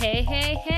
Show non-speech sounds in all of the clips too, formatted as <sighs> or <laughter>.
Hey, hey, hey,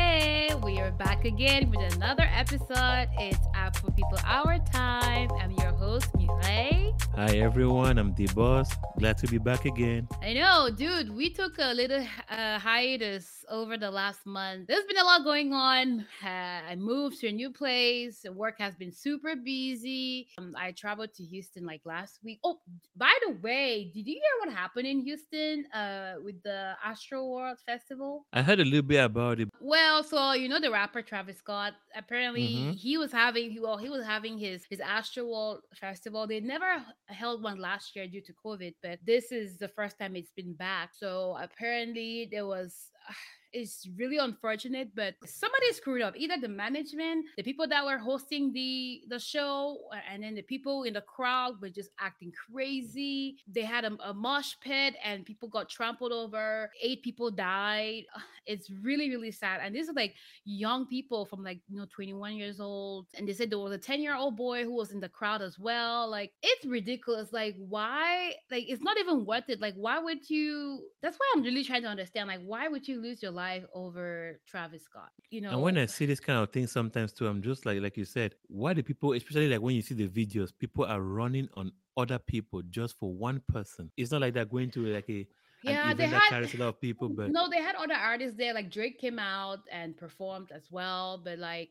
are back again with another episode. It's Afro People Our Time. I'm your host, Mireille. Hi everyone, I'm the boss. Glad to be back again. I know, dude, we took a little uh, hiatus over the last month. There's been a lot going on. Uh, I moved to a new place. Work has been super busy. Um, I traveled to Houston like last week. Oh, by the way, did you hear what happened in Houston uh, with the Astro World Festival? I heard a little bit about it. Well, so you know the rapper Travis Scott. Apparently, hmm he was having well, he was having his his Astro World Festival. They never held one last year due to COVID, but this is the first time it's been back. So apparently, there was. <sighs> It's really unfortunate, but somebody screwed up. Either the management, the people that were hosting the the show, and then the people in the crowd were just acting crazy. They had a, a mosh pit, and people got trampled over. Eight people died. <sighs> It's really really sad. And these are like young people from like you know 21 years old and they said there was a 10 year old boy who was in the crowd as well like it's ridiculous like why like it's not even worth it like why would you that's why i'm really trying to understand like why would you lose your life over travis scott you know, And when I see this kind of thing sometimes too, I'm just like like you said, why do people, especially like when you see the videos, people are running on other people just for one person. It's not like they're going to like a yeah they had a lot of people, <laughs> but no they had other artists there like drake came out and performed as well but like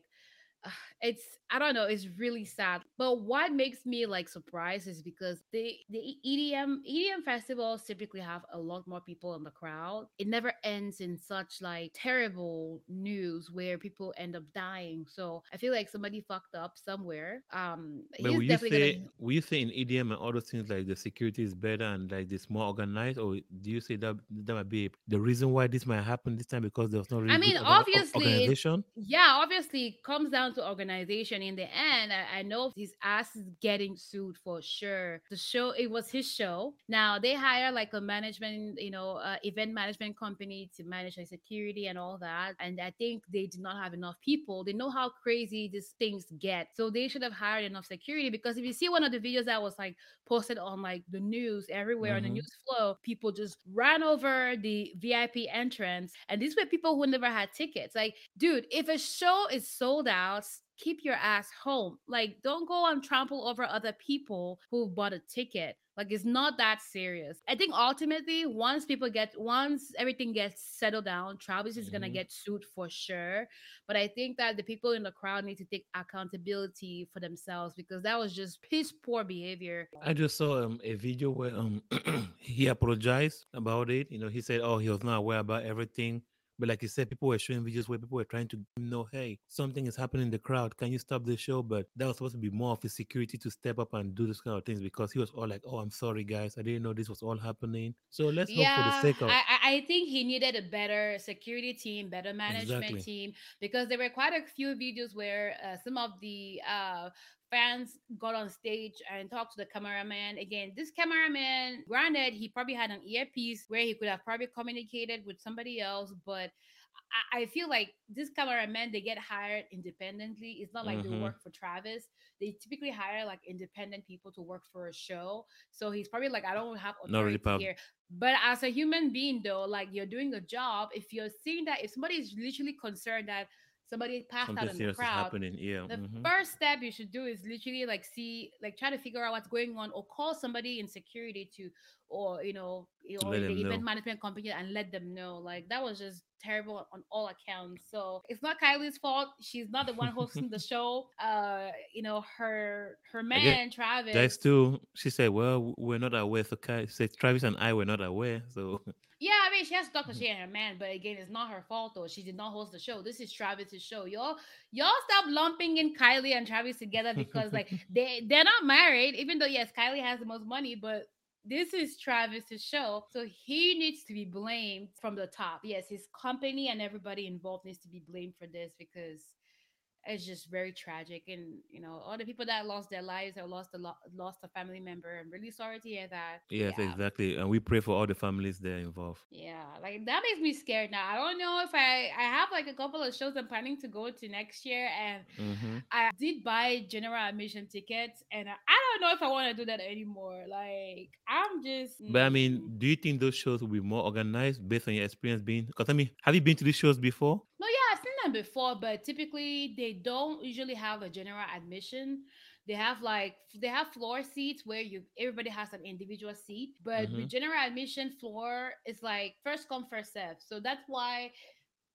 it's I don't know, it's really sad. But what makes me like surprised is because the the EDM EDM festivals typically have a lot more people in the crowd. It never ends in such like terrible news where people end up dying. So I feel like somebody fucked up somewhere. Um but will you say gonna will you say in EDM and all those things like the security is better and like this more organized, or do you say that that might be the reason why this might happen this time because there was not I really good mean, obviously, it, organization? yeah, obviously, it comes down to organization. In the end, I, I know his ass is getting sued for sure. The show, it was his show. Now they hire like a management, you know, uh, event management company to manage like security and all that. And I think they did not have enough people. They know how crazy these things get, so they should have hired enough security. Because if you see one of the videos that was like posted on like the news everywhere on the hmm news flow, people just ran over the VIP entrance. And these were people who never had tickets. Like, dude, if a show is sold out, keep your ass home. Like, don't go and trample over other people who bought a ticket. Like, it's not that serious. I think ultimately, once people get, once everything gets settled down, Travis is gonna hmm get sued for sure. But I think that the people in the crowd need to take accountability for themselves because that was just piss poor behavior. I just saw um, a video where um <clears throat> he apologized about it. You know, he said, "Oh, he was not aware about everything." But like you said, people were showing videos where people were trying to know, "Hey, something is happening in the crowd. Can you stop the show?" But that was supposed to be more of a security to step up and do those kind of things because he was all like, "Oh, I'm sorry, guys. I didn't know this was all happening." So let's hope for the sake of I, I I think he needed a better security team, better management exactly. team, because there were quite a few videos where uh, some of the uh, fans got on stage and talked to the cameraman. Again, this cameraman, granted, he probably had an earpiece where he could have probably communicated with somebody else, but I, I feel like this cameraman they get hired independently. It's not like they hmm work for Travis. They typically hire like independent people to work for a show. So he's probably like, I don't have really authority proud. here. But as a human being, though, like you're doing a job, if you're seeing that if somebody is literally concerned that somebody passed out in the crowd, happening. Yeah. the hmm first step you should do is literally like see like try to figure out what's going on or call somebody in security to or you know or let the event know. management company and let them know like that was just terrible on all accounts so it's not kylie's fault she's not the one hosting the <laughs> show uh you know her her guess man guys travis too. She said, "Well, we're not aware." So Kai said, "Travis and I were not aware." So <laughs> Yeah, I mean, she has to talk to she mm-hmm. and her man, but again, it's not her fault though. She did not host the show. This is Travis's show. Y'all, y'all stop lumping in Kylie and Travis together because like <laughs> they they're not married, even though yes, Kylie has the most money, but this is Travis's show. So he needs to be blamed from the top. Yes, his company and everybody involved needs to be blamed for this because it's just very tragic and you know all the people that lost their lives or lost a lo- lost a family member i'm really sorry to hear that Yes, yeah exactly. And we pray for all the families there involved. yeah, like that makes me scared now. I don't know if I I have like a couple of shows I'm planning to go to next year, and hmm I did buy general admission tickets, and I, I don't know if I want to do that anymore. Like I'm just. But I mm. mean, do you think those shows will be more organized based on your experience being? Because I mean, have you been to these shows before? No, yeah, Before, but typically they don't usually have a general admission. They have like they have floor seats where you everybody has an individual seat, but hmm with general admission floor it's like first come first serve. So that's why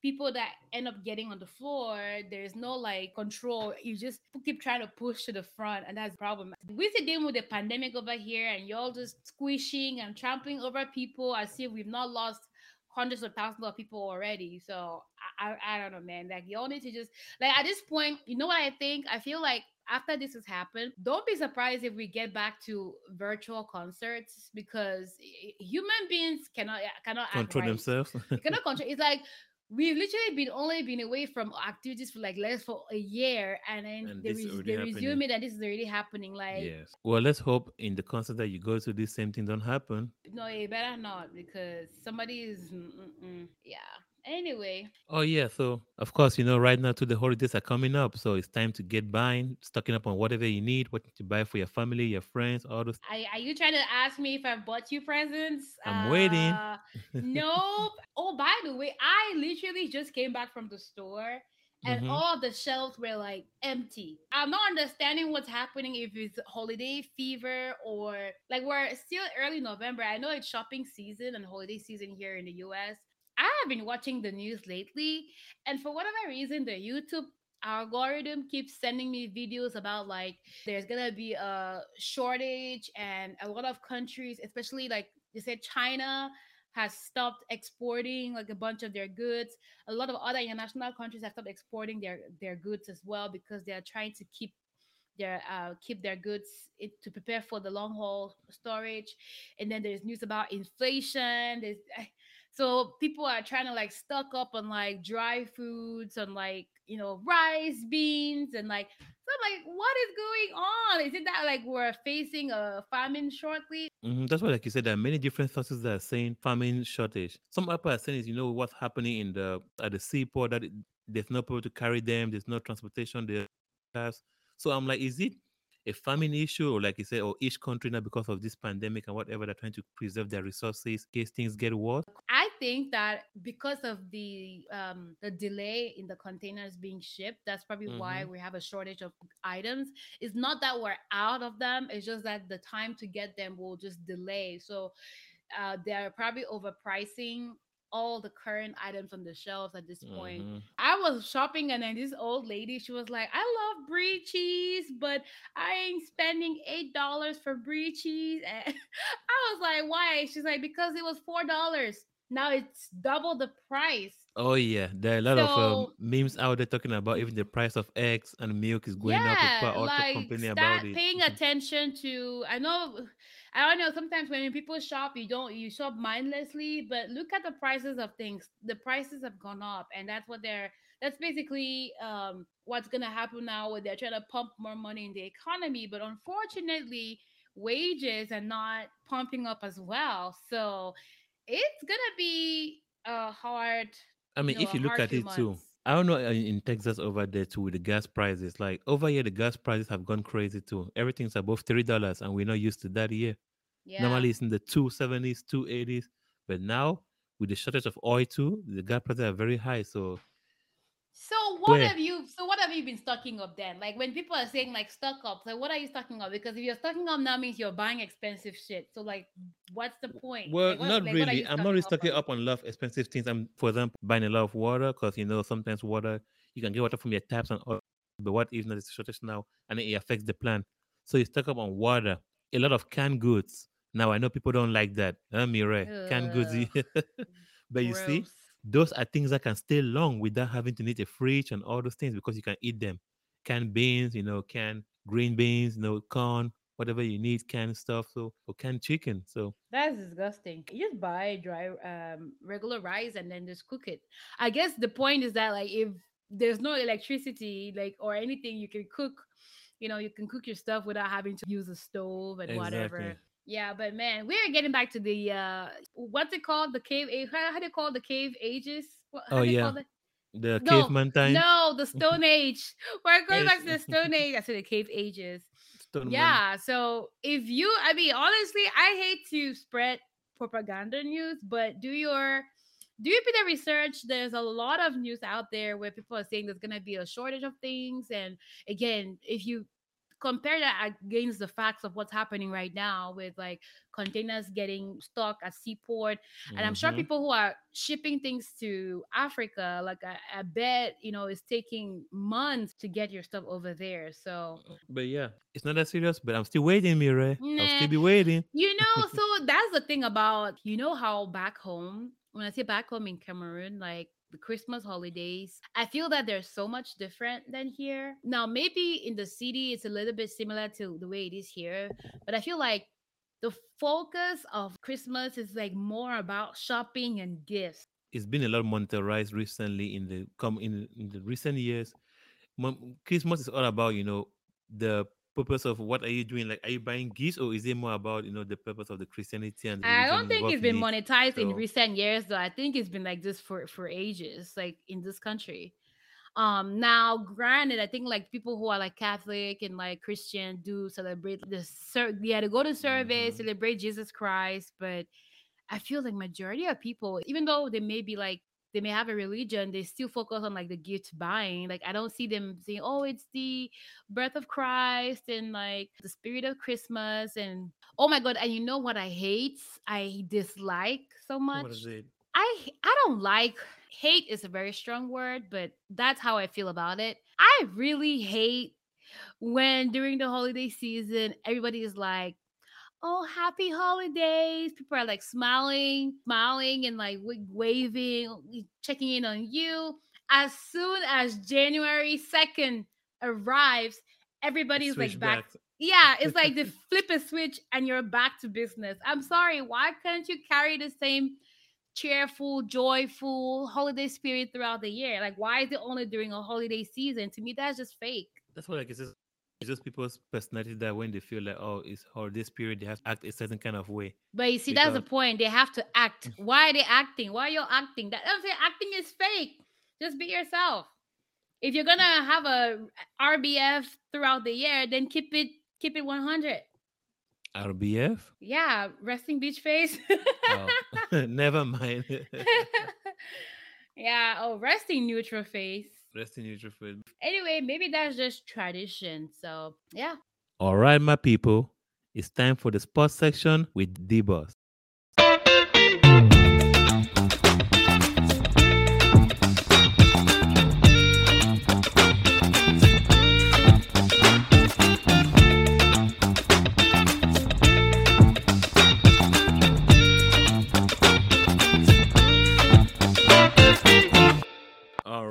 people that end up getting on the floor, there's no like control. You just keep trying to push to the front, and that's the problem. We see dealing with the pandemic over here, and y'all just squishing and trampling over people as if we've not lost hundreds of thousands of people already. So I, I, I don't know, man. Like y'all need to just like at this point, you know what I think? I feel like after this has happened, don't be surprised if we get back to virtual concerts because eh, eh, human beings cannot cannot act Control right themselves. cannot control. It's like we've literally been only been away from activities for like less for a year, and then and they res- they resume it, and this is already happening. Like, Yes. Well, let's hope in the concert that you go to, this same thing don't happen. no, you better not because somebody is, mm-mm. yeah. Anyway, Oh yeah, so of course, you know, right now to the holidays are coming up, so it's time to get buying, stocking up on whatever you need, what to buy for your family, your friends, all those. I, are you trying to ask me if I've bought you presents? I'm waiting. Uh, <laughs> nope. Oh, by the way, I literally just came back from the store and hmm all the shelves were like empty. I'm not understanding what's happening if it's holiday fever or like we're still early November. I know it's shopping season and holiday season here in the US. I have been watching the news lately, and for whatever reason, the YouTube algorithm keeps sending me videos about like there's gonna be a shortage and a lot of countries especially like you said china has stopped exporting like a bunch of their goods. A lot of other international countries have stopped exporting their their goods as well because they're trying to keep their uh, keep their goods it, to prepare for the long haul storage. And then there's news about inflation. There's <laughs> so people are trying to like stock up on like dry foods on like you know rice beans and like so i'm like what is going on is it that like we're facing a famine shortly hmm That's why, like you said, there are many different sources that are saying famine shortage. Some people are saying is, you know, what's happening in the at the seaport that it, there's no people to carry them, there's no transportation, there's. So I'm like, is it a famine issue, or like you said, or each country now because of this pandemic and whatever they're trying to preserve their resources in case things get worse? I think that because of the um the delay in the containers being shipped that's probably why hmm we have a shortage of items it's not that we're out of them it's just that the time to get them will just delay so uh, they're probably overpricing all the current items on the shelves at this point. hmm I was shopping and then this old lady, she was like, I love brie cheese, but I ain't spending eight dollars for brie cheese. <laughs> And I was like, why? She's like, because it was four dollars. Now it's double the price. Oh yeah, there are a lot of um, memes out there talking about even the price of eggs and milk is going up. People Yeah, like complaining start about it. paying attention to I know I don't know sometimes when people shop you don't you shop mindlessly, but look at the prices of things. The prices have gone up and that's what they're that's basically um what's gonna happen now where they're trying to pump more money in the economy. But unfortunately, wages are not pumping up as well. So it's gonna be a hard, I you mean, know, if you look at it too. I don't know uh, in Texas over there too with the gas prices. Like over here, the gas prices have gone crazy too. Everything's above three dollars, and we're not used to that here. Yeah. Normally, it's in the two seventies, two eighties, but now with the shortage of oil too, the gas prices are very high. So So what where have you so what have you been stocking up then? Like when people are saying like stock up, like what are you stocking up? Because if you're stocking up now means you're buying expensive shit. So like what's the point? Well, Like what not like really. I'm not stocking really up stocking on? up on a lot of expensive things. I'm, for example, buying a lot of water because you know sometimes water you can get water from your taps and all. But what if there's a shortage now and it affects the plant? So you stock up on water, a lot of canned goods. Now I know people don't like that. Huh, Mire? Canned goods. <laughs> But you see, gross. Those are things that can stay long without having to need a fridge and all those things because you can eat them. Canned beans, you know, canned green beans, you know, corn, whatever you need, canned stuff. So or canned chicken. So That's disgusting. You just buy dry um regular rice and then just cook it. I guess the point is that like if there's no electricity like or anything you can cook, you know, you can cook your stuff without having to use a stove and whatever. Yeah, but man, we're getting back to the uh what's it called? The cave age how, how do you call the cave ages? What Oh how do you yeah. The No, caveman time. no, the <laughs> Stone Age. We're going back to the Stone <laughs> Age. I said the cave ages. Stone man. Yeah. So if you, I mean, honestly, I hate to spread propaganda news, but do your do you bit of research. There's a lot of news out there where people are saying there's gonna be a shortage of things, and again, if you compare that against the facts of what's happening right now with like containers getting stuck at seaport and i'm sure Mhm. people who are shipping things to africa like I, I bet you know it's taking months to get your stuff over there so But yeah, it's not that serious. But I'm still waiting, Mire. I'll still be waiting. You <laughs> know, so that's the thing about you know how back home, when I say back home in Cameroon, like the Christmas holidays, I feel that they're so much different than here. Now, maybe in the city it's a little bit similar to the way it is here, but I feel like the focus of Christmas is like more about shopping and gifts. It's been a lot monetized recently in the come in, in the recent years. Christmas is all about you know the purpose of what are you doing? Like, are you buying gifts, or is it more about you know the purpose of the Christianity and the I don't think it's been monetized in recent years though. I think it's been like this for for ages, like in this country. Um now granted, I think like people who are like Catholic and like Christian do celebrate the ser- yeah, to go to service, Mhm. celebrate Jesus Christ, but I feel like majority of people, even though they may be like they may have a religion, they still focus on like the gift buying. Like I don't see them saying, "Oh, it's the birth of Christ and like the spirit of Christmas." And oh my god! And you know what I hate? I dislike so much. What is it? I I don't like hate is a very strong word, but that's how I feel about it. I really hate when during the holiday season everybody is like oh happy holidays. People are like smiling smiling and like waving checking in on you. As soon as january 2nd arrives everybody's like back back. yeah <laughs> it's like the flip a switch and you're back to business. I'm sorry why can't you carry the same cheerful joyful holiday spirit throughout the year? Like why is it only during a holiday season? To me that's just fake. That's what like it's just, it's just people's personality that when they feel like oh it's holiday spirit, they have to act a certain kind of way. But you see, that's the point. They have to act. Mm. Why are they acting? Why are you acting? That I'm saying acting is fake. Just be yourself. If you're gonna have a RBF throughout the year, then keep it keep it 100. RBF? Yeah, resting beach face. Oh, <laughs> never mind. <laughs> yeah, oh, resting neutral face. Rest in neutral field. Anyway, maybe that's just tradition. So yeah. All right, my people, it's time for the sports section with D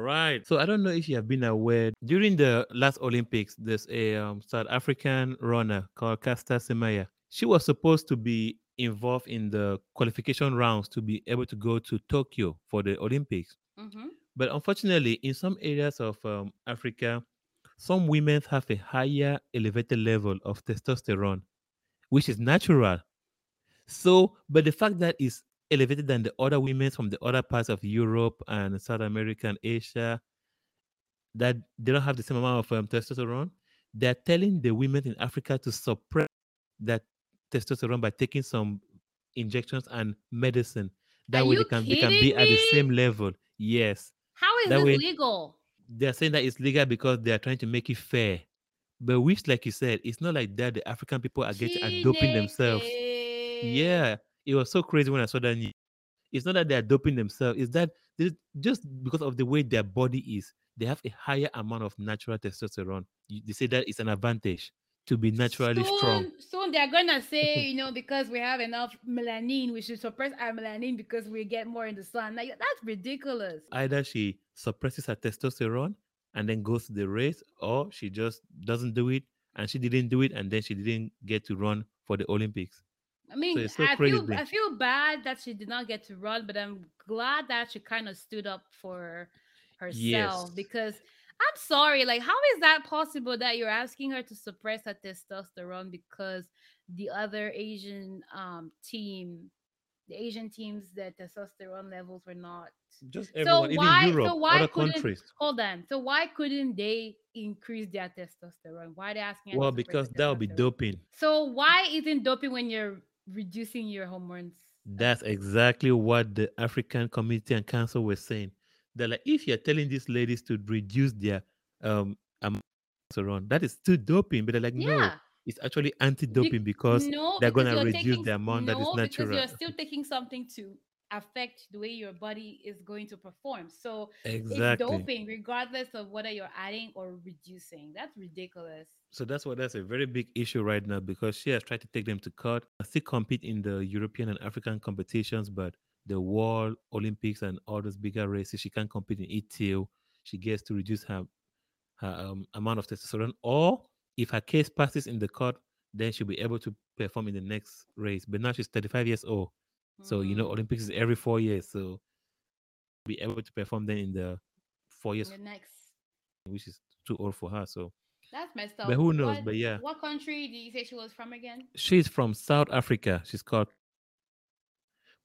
right. So I don't know if you have been aware during the last Olympics, there's a um, South African runner called Caster Semenya. She was supposed to be involved in the qualification rounds to be able to go to Tokyo for the Olympics. Mm-hmm. But unfortunately, in some areas of um, Africa, some women have a higher elevated level of testosterone, which is natural. So, but the fact that it's elevated than the other women from the other parts of Europe and South America and Asia, that they don't have the same amount of um, testosterone, they're telling the women in Africa to suppress that testosterone by taking some injections and medicine. That Are way they can they can be kidding at the same level. Yes How is That this way- legal? they're saying that it's legal because they are trying to make it fair. But which, like you said, it's not like that. The African people are getting are doping themselves. Yeah, it was so crazy when I saw that. It's not that they are doping themselves. It's that just because of the way their body is, they have a higher amount of natural testosterone. You- They say that it's an advantage to be naturally strong. Soon, soon they're gonna say, <laughs> you know, because we have enough melanin, we should suppress our melanin because we get more in the sun. Like that's ridiculous. Either she suppresses her testosterone and then goes to the race, or she just doesn't do it and she didn't do it and then she didn't get to run for the Olympics. I mean, so I feel crazy. I feel bad that she did not get to run, but I'm glad that she kind of stood up for herself Yes. because I'm sorry, like how is that possible that you're asking her to suppress her testosterone because the other Asian um team the Asian teams, the testosterone levels were not. Just So everyone, even why? Europe, So why couldn't? countries. Hold on. So why couldn't they increase their testosterone? Why are they asking Well, because that would be doping. So why isn't doping when you're reducing your hormones? That's exactly what the African Community and Council were saying. They're like, if you're telling these ladies to reduce their um testosterone, that is still doping. But they're like, no, it's actually anti-doping Be- because no, they're because gonna reduce taking the amount that is no, because natural. you're still taking something to affect the way your body is going to perform. So it's doping, regardless of whether you're adding or reducing. That's ridiculous. So that's why that's a very big issue right now because she has tried to take them to court. Still compete in the European and African competitions, but the World Olympics and all those bigger races, she can't compete in ETO. She gets to reduce her her um, amount of testosterone, or if her case passes in the court, then she'll be able to perform in the next race. But now she's 35 years old, so you know Mm, Olympics is every four years, so be able to perform then in the four years, the next. which is too old for her. So, That's messed up. but who knows? What But yeah, what country did you say she was from again? she's from South Africa. She's called.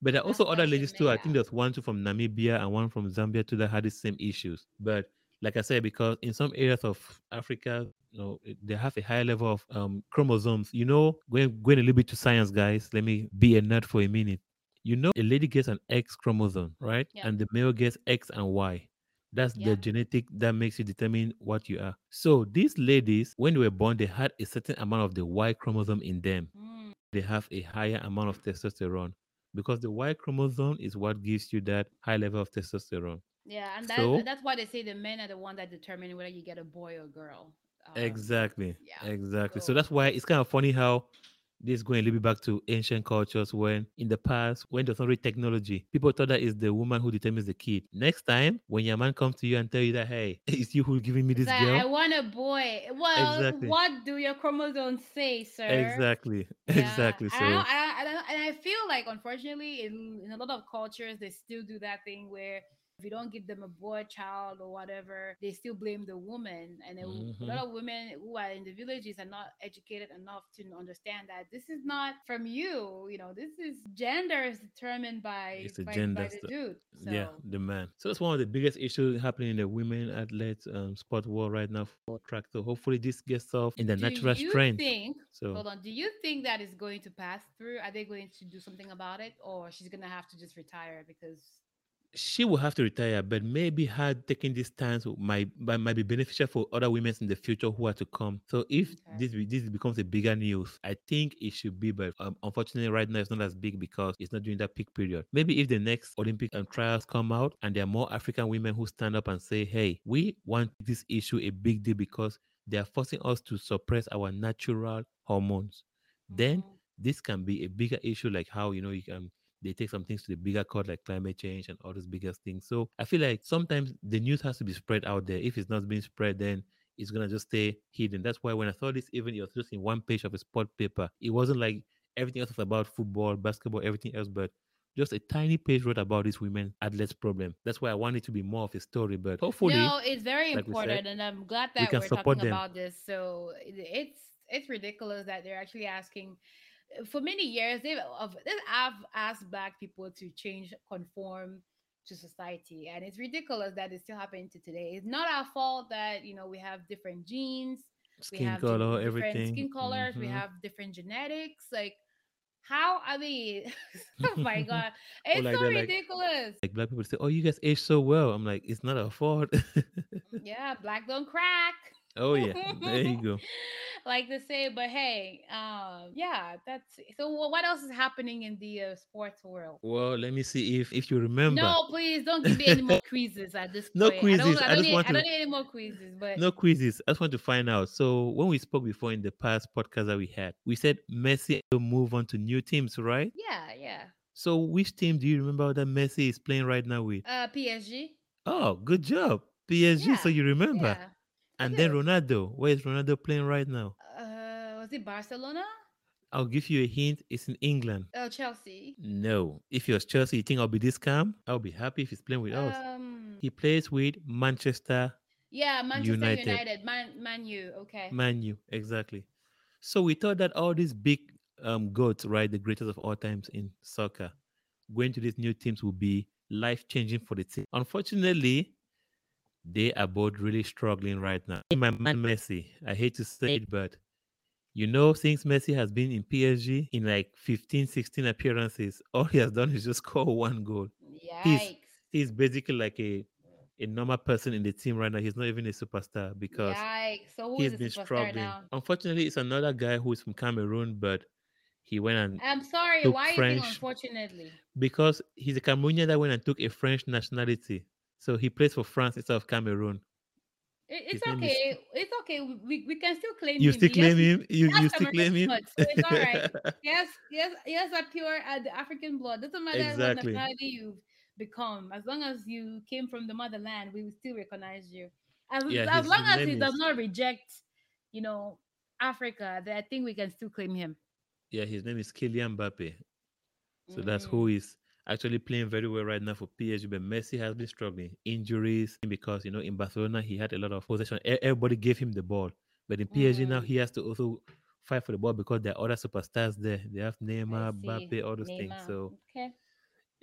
But there are That's also other ladies too. I think there's one too from Namibia and one from Zambia too that had the same issues. But like I said, because in some areas of Africa, you know, they have a higher level of um, chromosomes. You know, going going a little bit to science, guys. Let me be a nerd for a minute. You know, a lady gets an X chromosome, right? Yep. And the male gets X and Y. That's the genetic that makes you determine what you are. So these ladies, when they were born, they had a certain amount of the Y chromosome in them Mm, they have a higher amount of testosterone because the Y chromosome is what gives you that high level of testosterone. Yeah, and that So that's why they say the men are the one that determine whether you get a boy or girl. Um, exactly, yeah. exactly. So So that's why it's kind of funny how this is going a little bit back to ancient cultures when in the past when there's not technology, people thought that it's the woman who determines the kid. Next time when your man comes to you and tell you that hey, <laughs> it's you who's giving me this like I want a boy. Well, Exactly. what do your chromosomes say, sir? Exactly. <laughs> Yeah, Exactly. and I, I, and I feel like unfortunately in, in a lot of cultures they still do that thing where if you don't give them a boy child or whatever, they still blame the woman. And then a lot mhm, of women who are in the villages are not educated enough to understand that this is not from you. You know, this is gender is determined by it's by, gender by the stuff. dude. Yeah, the man. So that's one of the biggest issues happening in the women athletes um, sport world right now for track. So hopefully this gets solved in the do natural you strength. think? So Hold on. Do you think that is going to pass through? Are they going to do something about it, or she's gonna have to just retire because she will have to retire, but maybe her taking this stance might might be beneficial for other women in the future who are to come. So if okay. this this becomes a bigger news, I think it should be. But um, unfortunately, right now it's not as big because it's not during that peak period. Maybe if the next Olympic um, trials come out and there are more African women who stand up and say, "Hey, we want this issue a big deal because they are forcing us to suppress our natural hormones," then Mm, this can be a bigger issue, like how you know you can they take some things to the bigger court like climate change and all those bigger things. So I feel like sometimes the news has to be spread out there. If it's not being spread, then it's gonna just stay hidden. That's why when I saw this, even it was just in one page of a sport paper. It wasn't like everything else was about football, basketball, everything else, but just a tiny page wrote about this women athletes problem. That's why I want it to be more of a story. But hopefully, No, it's very like we said, important, and I'm glad that we're support talking them. about this. So it's it's ridiculous that they're actually asking. For many years, they've of av- asked black people to change, conform to society, and it's ridiculous that it's still happening to today. It's not our fault that you know we have different genes, we Skin have color, different everything. skin colors, we hmm have different genetics. Like, how I mean, <laughs> oh my <laughs> god, it's like so they're like ridiculous. like black people say, "Oh, you guys age so well." I'm like, it's not our fault. <laughs> Yeah, black don't crack. Oh yeah, there you <laughs> go. like to say, but hey, um, yeah, that's so. What else is happening in the uh, sports world? Well, let me see if if you remember. No, please don't give me any more <laughs> quizzes at this no point. I don't. quizzes. I I don't just need. want I don't need any more quizzes. But no quizzes. I just want to find out. So when we spoke before in the past podcast that we had, we said Messi will move on to new teams, right? yeah, yeah. So which team do you remember that Messi is playing right now with? Uh, PSG. Oh, good job, PSG. So you remember. yeah. And then. Ronaldo. Where is Ronaldo playing right now? Uh, was it Barcelona? I'll give you a hint. It's in England. Oh, Chelsea. No. If you're Chelsea, you think I'll be this calm? I'll be happy if he's playing with us. Um, He plays with Manchester yeah, Manchester United. United. Man, Man U. Okay. Man U, exactly. So we thought that all these big um goats, right, the greatest of all times in soccer, going to these new teams will be life changing for the team. Unfortunately, they are both really struggling right now. My man Messi, I hate to say it, but you know, since Messi has been in PSG in like 15, 16 appearances, <laughs> all he has done is just score one goal. He's Yikes. he's basically like a a normal person in the team right now. He's not even a superstar because. So he's been struggling. now? Unfortunately, it's another guy who is from Cameroon, but he went and I'm sorry. took Why French unfortunately? because he's a Cameroonian that went and took a French nationality. So he plays for France instead of Cameroon. It, His it's is okay. It's okay. We, we can still claim you him. still claim him? You you still claim him? blood, so it's all right. Yes, yes, yes. A pure uh, the African blood. Doesn't matter what exactly. nationality you've become. As long as you came from the motherland, we will still recognize you. As, Yeah, as long as he does not reject, you know, Africa, then I think we can still claim him. yeah, his name is Kylian Mbappe. So that's who Mm, is actually playing very well right now for PSG. But Messi has been struggling. Injuries because you know in Barcelona he had a lot of possession. Everybody gave him the ball. But in PSG now mm, he has to also fight for the ball because there are other superstars there. They have Neymar. Mbappe, all those things. So Okay.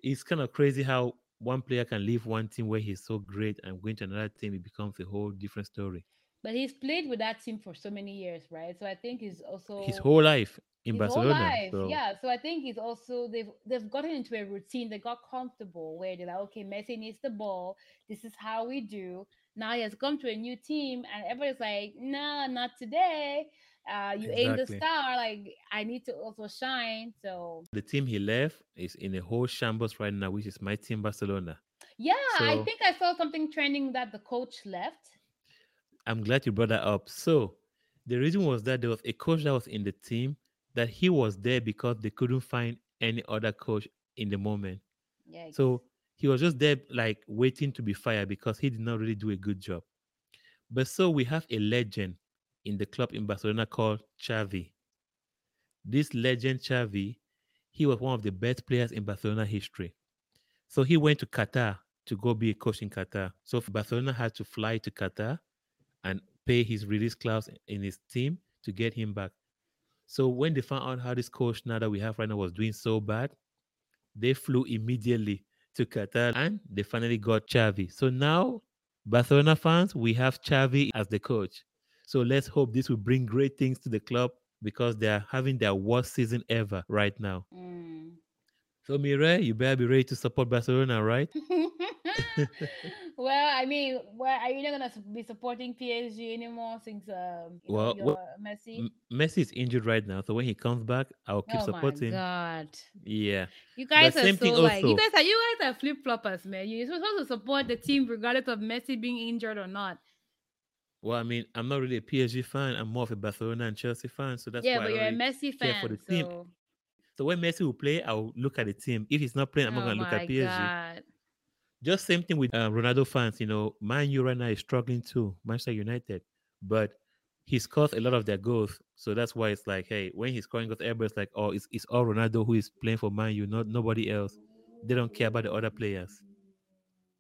it's kind of crazy how one player can leave one team where he's so great and going to another team, it becomes a whole different story. But he's played with that team for so many years, right? So I think he's also His whole life in his whole Barcelona. life So yeah so i think it's also they've they've gotten into a routine they got comfortable where they're like okay messi needs the ball this is how we do now he has come to a new team and everybody's like nah not today uh you ain't the star like i need to also shine so The team he left is in a whole shambles right now, which is my team Barcelona. yeah i think i saw something trending that the coach left I'm glad you brought that up. So the reason was that there was a coach that was in the team that he was there because they couldn't find any other coach in the moment. So he was just there like waiting to be fired because he did not really do a good job. But so we have a legend in the club in Barcelona called Xavi. This legend Xavi, he was one of the best players in Barcelona history. So he went to Qatar to go be a coach in Qatar. So Barcelona had to fly to Qatar and pay his release clause in his team to get him back. So when they found out how this coach now that we have right now was doing so bad, they flew immediately to Qatar and they finally got Xavi. So now, Barcelona fans, we have Xavi as the coach. So let's hope this will bring great things to the club because they are having their worst season ever right now. Mm. So Mire, you better be ready to support Barcelona, right? <laughs> <laughs> well, I mean, where are you not gonna be supporting PSG anymore since um you know Well, well Messi? Messi is injured right now, so when he comes back, I'll keep supporting. Oh my god. Yeah, You but guys are same so like you guys are you guys are flip floppers, man. You're supposed to support the team regardless of Messi being injured or not. Well, I mean, I'm not really a PSG fan. I'm more of a Barcelona and Chelsea fan, so that's Yeah, why I but don't you're a Messi care for the fan, team. so So when Messi will play, I'll look at the team. If he's not playing, I'm not oh gonna look at PSG. god. Just same thing with uh, Ronaldo fans. You know, Man U right now is struggling too, Manchester United, but he scores a lot of their goals. So that's why it's like, hey, when he's scoring goals, everybody's like, oh, it's, it's all Ronaldo who is playing for Man U, not nobody else. They don't care about the other players.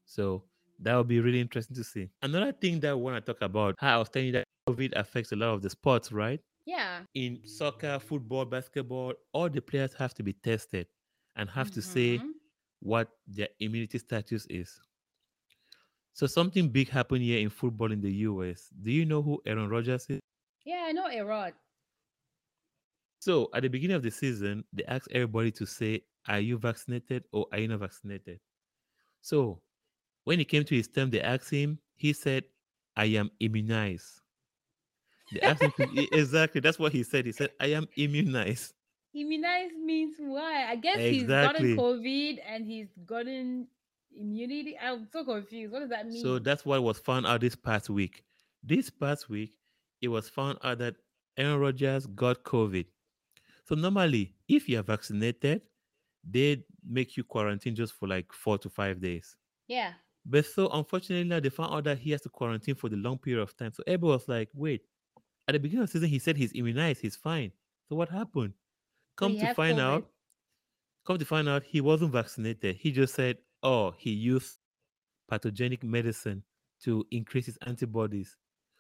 So that would be really interesting to see. Another thing that I want to talk about, how I was telling you that COVID affects a lot of the sports, right? Yeah. In soccer, football, basketball, all the players have to be tested and have to say Mm-hmm. What their immunity status is. So something big happened here in football in the US. Do you know who Aaron Rodgers is? Yeah, I know Erod. So at the beginning of the season, they asked everybody to say, Are you vaccinated or are you not vaccinated? So when it came to his term, they asked him, he said, I am immunized. They asked him to <laughs> exactly that's what he said. He said, I am immunized. Immunized means why? I guess he's gotten COVID and he's gotten immunity. I'm so confused. What does that mean? So that's what was found out this past week. This past week, it was found out that Aaron Rodgers got COVID. So normally, if you are vaccinated, they make you quarantine just for like four to five days. Yeah. But so unfortunately now they found out that he has to quarantine for the long period of time. So everybody was like, wait, at the beginning of the season, he said he's immunized, he's fine. So what happened? Come he to find COVID. out, come to find out he wasn't vaccinated. He just said, oh, he used pathogenic medicine to increase his antibodies.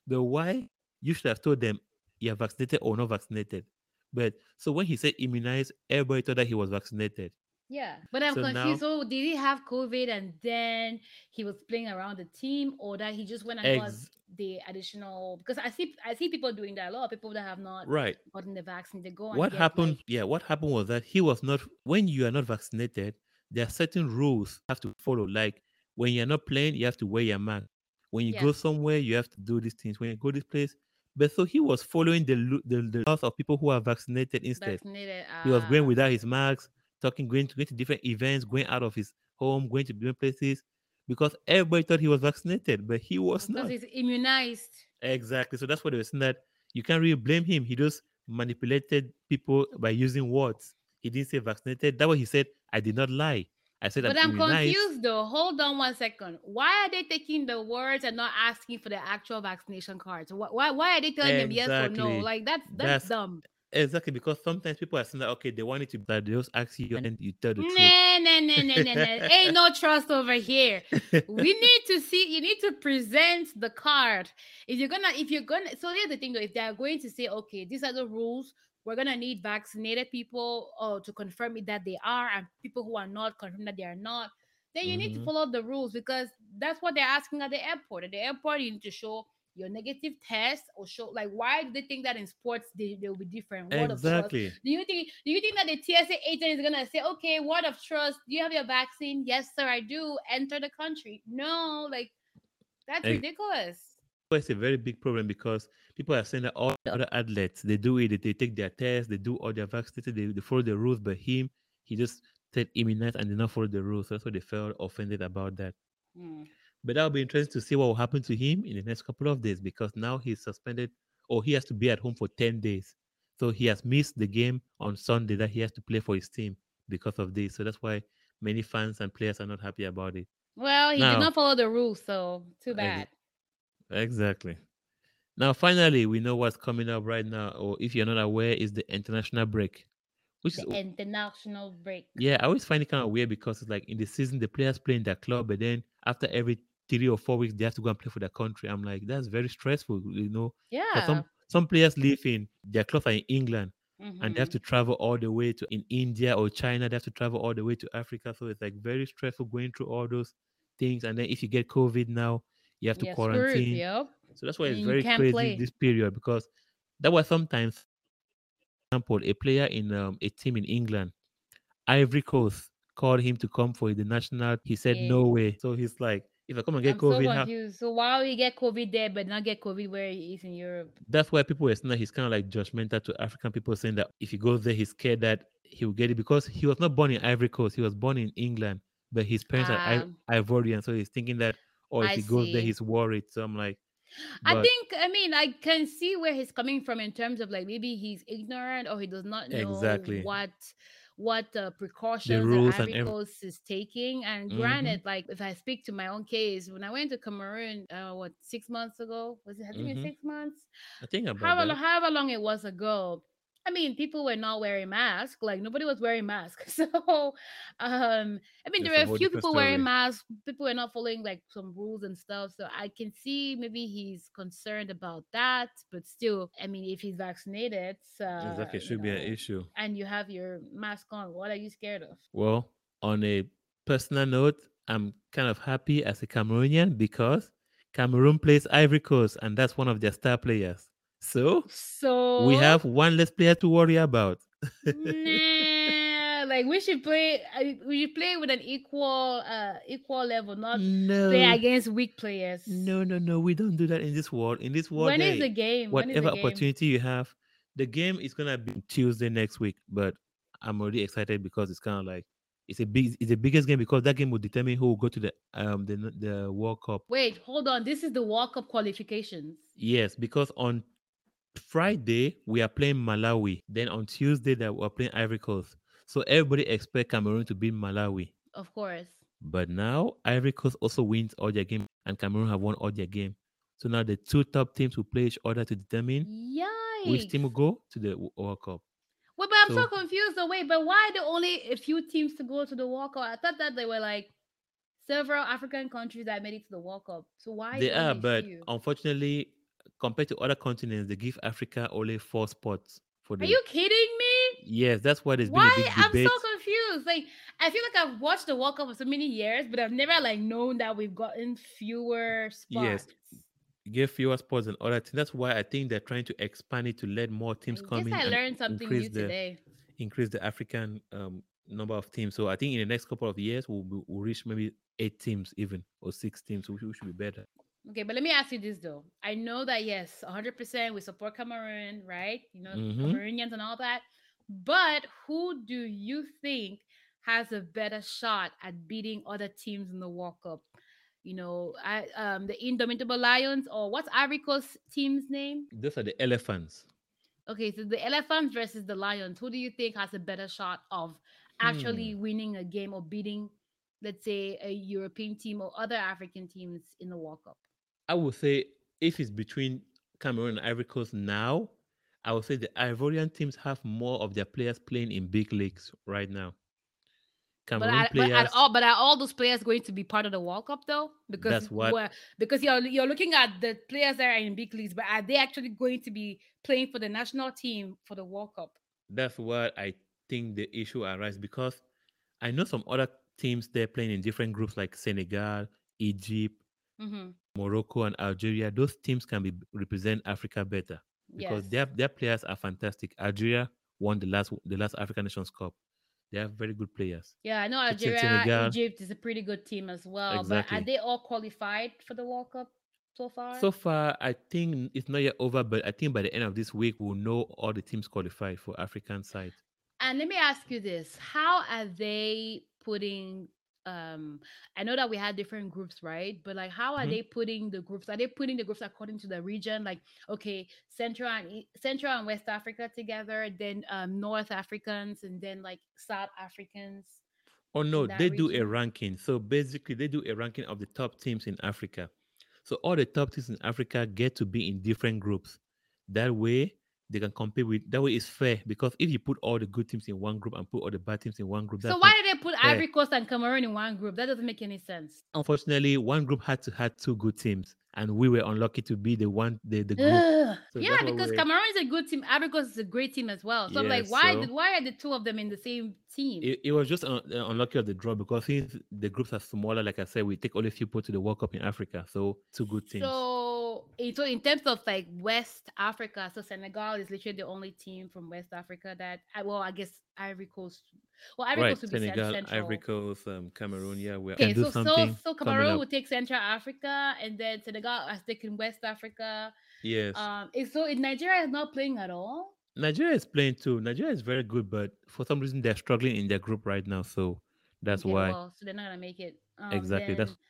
But why? You should have told them you're vaccinated or not vaccinated. But so when he said immunized, everybody thought that he was vaccinated. Yeah, but I'm So confused. now, So did he have COVID and then he was playing around the team, or that he just went and ex the additional? Because I see I see people doing that. A lot of people that have not right. gotten the vaccine, they go and What happened? like Yeah, what happened was that he was not. When you are not vaccinated, there are certain rules you have to follow. Like when you're not playing, you have to wear your mask. When you yeah, go somewhere, you have to do these things. When you go this place, but so he was following the the, the laws of people who are vaccinated instead. vaccinated. He was going Ah, without his mask, talking, going to, going to different events, going out of his home, going to different places, because everybody thought he was vaccinated, but he was because not. he's immunized. Exactly. So that's what they were saying that you can't really blame him. He just manipulated people by using words. He didn't say vaccinated. That what he said. I did not lie. I said I'm But I'm confused though. Hold on one second. Why are they taking the words and not asking for the actual vaccination cards? Why why, why are they telling them yes or no? Like that's that's That's dumb. Exactly because sometimes people are saying that okay, they want it to that they just ask you and you tell the truth. Nah, nah, nah, nah, nah, nah. Ain't no <laughs> trust over here. We <laughs> need to see. You need to present the card. If you're gonna, if you're gonna, so here's the thing though. If they are going to say, okay, these are the rules. We're gonna need vaccinated people uh, to confirm it that they are, and people who are not confirm that they are not. Then you need to hmm follow the rules because that's what they're asking at the airport. At the airport, you need to show your negative test or show like why do they think that in sports they they'll be different? Word of trust Exactly. do you think do you think that the TSA agent is gonna say, okay, word of trust, do you have your vaccine? Yes, sir, I do. Enter the country. No, like that's Ex- ridiculous. It's a very big problem because people are saying that all the other athletes they do it, they, take their tests, they do all their vaccinated, they, they follow the rules, but him, he just said immunized and did not follow the rules. That's why they felt offended about that. Hmm. But that'll be interesting to see what will happen to him in the next couple of days because now he's suspended or he has to be at home for 10 days. So he has missed the game on Sunday that he has to play for his team because of this. So that's why many fans and players are not happy about it. Well, he did not follow the rules, so too bad. exactly. Now, finally, we know what's coming up right now, or if you're not aware, is the international break, which is international break. Yeah, I always find it kind of weird because it's like in the season the players play in their club, but then after every three or four weeks they have to go and play for their country. I'm like, that's very stressful, you know. Yeah. some some players live in their clubs are in England and they have Mm-hmm. to travel all the way to in India or China. They have to travel all the way to Africa, so it's like very stressful going through all those things. And then if you get COVID now, you have to screwed. quarantine. Yep. So that's why it's very crazy play. this period because that was sometimes example a player in um, a team in England Ivory Coast called him to come for the national. He said Yeah. no way. So he's like, if I come and get I'm COVID, confused. So why he get COVID there but not get COVID where he is in Europe? That's why people were saying that he's kind of like judgmental to African people, saying that if he goes there, he's scared that he will get it because he was not born in Ivory Coast. He was born in England, but his parents are I- Um, Ivorian, so he's thinking that, or if I he goes there, he's worried. So I'm like, I think I mean I can see where he's coming from in terms of like maybe he's ignorant or he does not know exactly what what uh, the precautions that rules Ivory is taking. And Mm-hmm. granted, like if I speak to my own case, when I went to Cameroon, uh, what six months ago was it? I think Mm-hmm. six months. I think about However, however long it was ago. I mean, people were not wearing masks. Like nobody was wearing masks. <laughs> So, um, I mean, there It's a were a few people wearing masks. People were not following like some rules and stuff. So I can see maybe he's concerned about that. But still, I mean, if he's vaccinated, uh, Exactly, you should be an issue. and you have your mask on, what are you scared of? Well, on a personal note, I'm kind of happy as a Cameroonian because Cameroon plays Ivory Coast, and that's one of their star players. So we have one less player to worry about. <laughs> nah, like we should play. We should play with an equal, uh, equal level, not play no, against weak players. no, no, no. We don't do that in this world. In this world, When is the hey, game? When is the whatever game? opportunity you have, the game is gonna be Tuesday next week. But I'm already excited because it's kind of like it's a big, it's the biggest game because that game will determine who will go to the um the the World Cup. Wait, hold on. This is the World Cup qualifications. Yes, because on Friday we are playing Malawi. Then on Tuesday that we're playing Ivory Coast. So everybody expect Cameroon to beat Malawi. Of course. But now Ivory Coast also wins all their game and Cameroon have won all their game. So now the two top teams will play each other to determine which team will go to the World Cup. Wait, but I'm so So confused. though. wait, but why are the only a few teams to go to the World Cup? I thought that they were like several African countries that made it to the World Cup. So why they are, but few? unfortunately, compared to other continents, they give Africa only four spots for the. Are you kidding me? yes, that's why there's been a Why? I'm so confused. Like I feel like I've watched the World Cup for so many years, but I've never like known that we've gotten fewer spots. Yes. Give fewer spots and other things. That's why I think they're trying to expand it to let more teams I come guess in I learned something new the today. increase the African um, number of teams. So I think in the next couple of years we'll, be- we'll reach maybe eight teams even or six teams, which, which should be better. Okay, but let me ask you this though. I know that yes, 100% we support Cameroon, right? You know, Mhm. Cameroonians and all that. But who do you think has a better shot at beating other teams in the World Cup? You know, I, um, the Indomitable Lions or what's Ivory Coast team's name? Those are the elephants. Okay, so the Elephants versus the Lions. Who do you think has a better shot of actually Hmm. winning a game or beating, let's say, a European team or other African teams in the World Cup? I would say if it's between Cameroon and Ivory Coast now, I would say the Ivorian teams have more of their players playing in big leagues right now. But Cameroon are, but players, are all but are all those players going to be part of the World Cup though? Because That's what- because you're you're looking at the players that are in big leagues, but are they actually going to be playing for the national team for the World Cup? that's what I think the issue arises because I know some other teams they're playing in different groups like Senegal, Egypt, hmm Morocco, and Algeria. Those teams can be represent Africa better because Yes. their their players are fantastic. Algeria won the last the last African Nations Cup. They have very good players. Yeah, I know Algeria, Senegal. Egypt is a pretty good team as well. But Exactly. are they all qualified for the World Cup so far? So far, I think it's not yet over, but I think by the end of this week, we'll know all the teams qualified for African side. And let me ask you this: How are they putting? Um, I know that we had different groups, right? But like, how are Mhm. they putting the groups? Are they putting the groups according to the region? Like, okay, Central and Central and West Africa together, then um, North Africans, and then like South Africans. Oh no, they do a ranking. So basically, they do a ranking of the top teams in Africa. So all the top teams in Africa get to be in different groups. That way, they can compete with. That way, it's fair because if you put all the good teams in one group and put all the bad teams in one group, that's So why did they put fair. Ivory Coast and Cameroon in one group? That doesn't make any sense. unfortunately, one group had to had two good teams, and we were unlucky to be the one the the group. So yeah, because Cameroon is a good team. Ivory Coast is a great team as well. So I'm like, why so- did why are the two of them in the same team? It, it was just un- uh, unlucky of the draw because since the groups are smaller, like I said, we take only few people to the World Cup in Africa, so two good teams. So, so in terms of like West Africa, so Senegal is literally the only team from West Africa that, I- well, I guess Ivory Coast. Well, Ivory right, Coast would be Senegal, Senegal, Central. Ivory Coast, um, Cameroon. Yeah, we Okay, so so so Cameroon would take Central Africa, and then Senegal has taken West Africa. Yes, Um, so in Nigeria is not playing at all. Nigeria is playing too. Nigeria is very good, but for some reason they're struggling in their group right now. So that's Okay, why. Well, so they're not gonna make it. Um, Exactly, that's- then-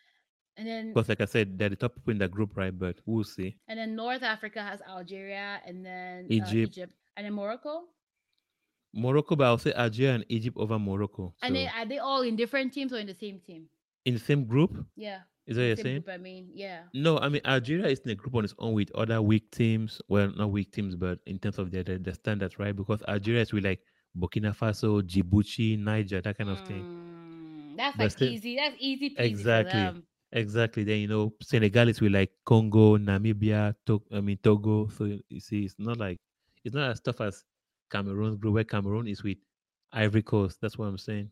and then Because, like I said, they're the top people in that group, right? But we'll see. and then North Africa has Algeria, and then uh, Egypt. Egypt, and then Morocco. Morocco, but I'll say Algeria and Egypt over Morocco. So And are they all in different teams or in the same team? in the same group, Yeah. is that what you're same saying? group, I mean, yeah. No, I mean Algeria is in a group on its own with other weak teams. Well, not weak teams, but in terms of their their, their standards, right? Because Algeria is with like Burkina Faso, Djibouti, Niger, that kind of thing. Mm, that's But like still- easy. That's easy peasy Exactly. Exactly. Then you know Senegalese is with like Congo, Namibia, to- I mean Togo. So you see, it's not like it's not as tough as Cameroon's group, where Cameroon is with Ivory Coast. That's what I'm saying.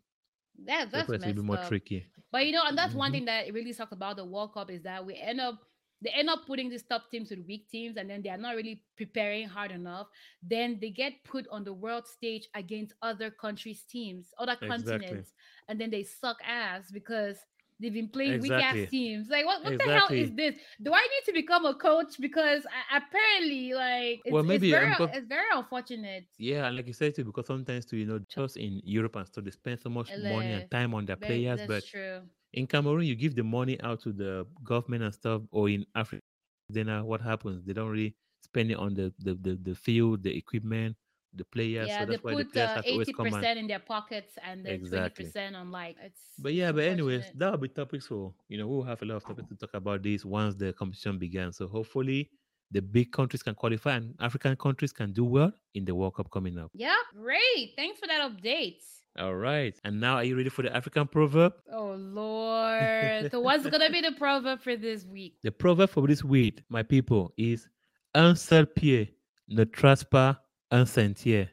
That, That's that's a little bit more up. tricky. But you know, and that's one Mhm. thing that really sucks about the World Cup is that we end up they end up putting these top teams with weak teams, and then they are not really preparing hard enough. Then they get put on the world stage against other countries' teams, other Exactly. continents, and then they suck ass because they've been playing weak ass teams. Like, what, what the hell is this? Do I need to become a coach? Because I, apparently, like, it's, Well, maybe, it's, um, very, because- it's very unfortunate. Yeah, and like you said too, because sometimes too, you know, just in Europe and stuff, they spend so much money and time on their Very- players, that's but true. in Cameroon, you give the money out to the government and stuff, or in Africa, then uh, what happens? They don't really spend it on the the, the, the field, the equipment, the players. yeah, so they that's why the put players uh, have eighty come and. percent in their pockets and then Exactly. percent on like it's. But yeah, but anyways, that'll be topics for you know we'll have a lot of topics to talk about this once the competition began. So hopefully the big countries can qualify and African countries can do well in the World Cup coming up. Yeah, great. Thanks for that update. All right, and now are you ready for the African proverb? Oh Lord. so what's gonna be the proverb for this week? The proverb for this week, my people, is un seul pied ne trace pas un sentier.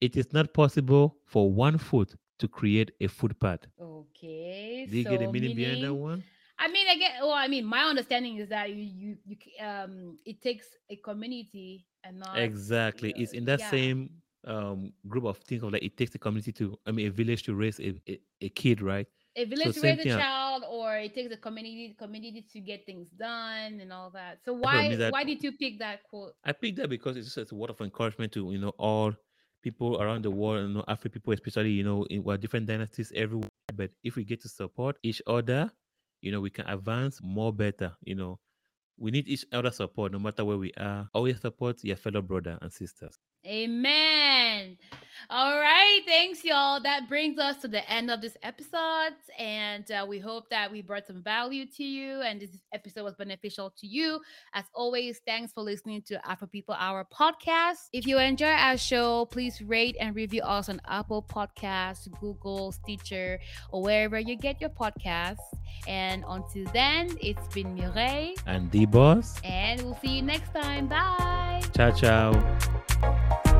It is not possible for one foot to create a footpath. Okay. Do you so get the meaning behind that one? I mean, I get. Well, I mean, my understanding is that you, you, you, um, it takes a community and not, Exactly. uh, It's in that yeah, same um group of things of like it takes a community to I mean a village to raise a, a, a kid, right? A So village same raise a child, or it takes a community, community to get things done and all that. So That's what it why, that why did you pick that quote? I picked that because it's just a word of encouragement to, you know, all people around the world, you know, African people especially, you know, in well, different dynasties everywhere. But if we get to support each other, you know, we can advance more better, you know. We need each other support no matter where we are. Always support your fellow brother and sisters. Amen. All right. Thanks, y'all. That brings us to the end of this episode. And uh, we hope that we brought some value to you and this episode was beneficial to you. As always, thanks for listening to Afro People Hour podcast. If you enjoy our show, please rate and review us on Apple Podcasts, Google, Stitcher, or wherever you get your podcasts. And until then, it's been Mireille. And the boss, And we'll see you next time. Bye. ciao ciao.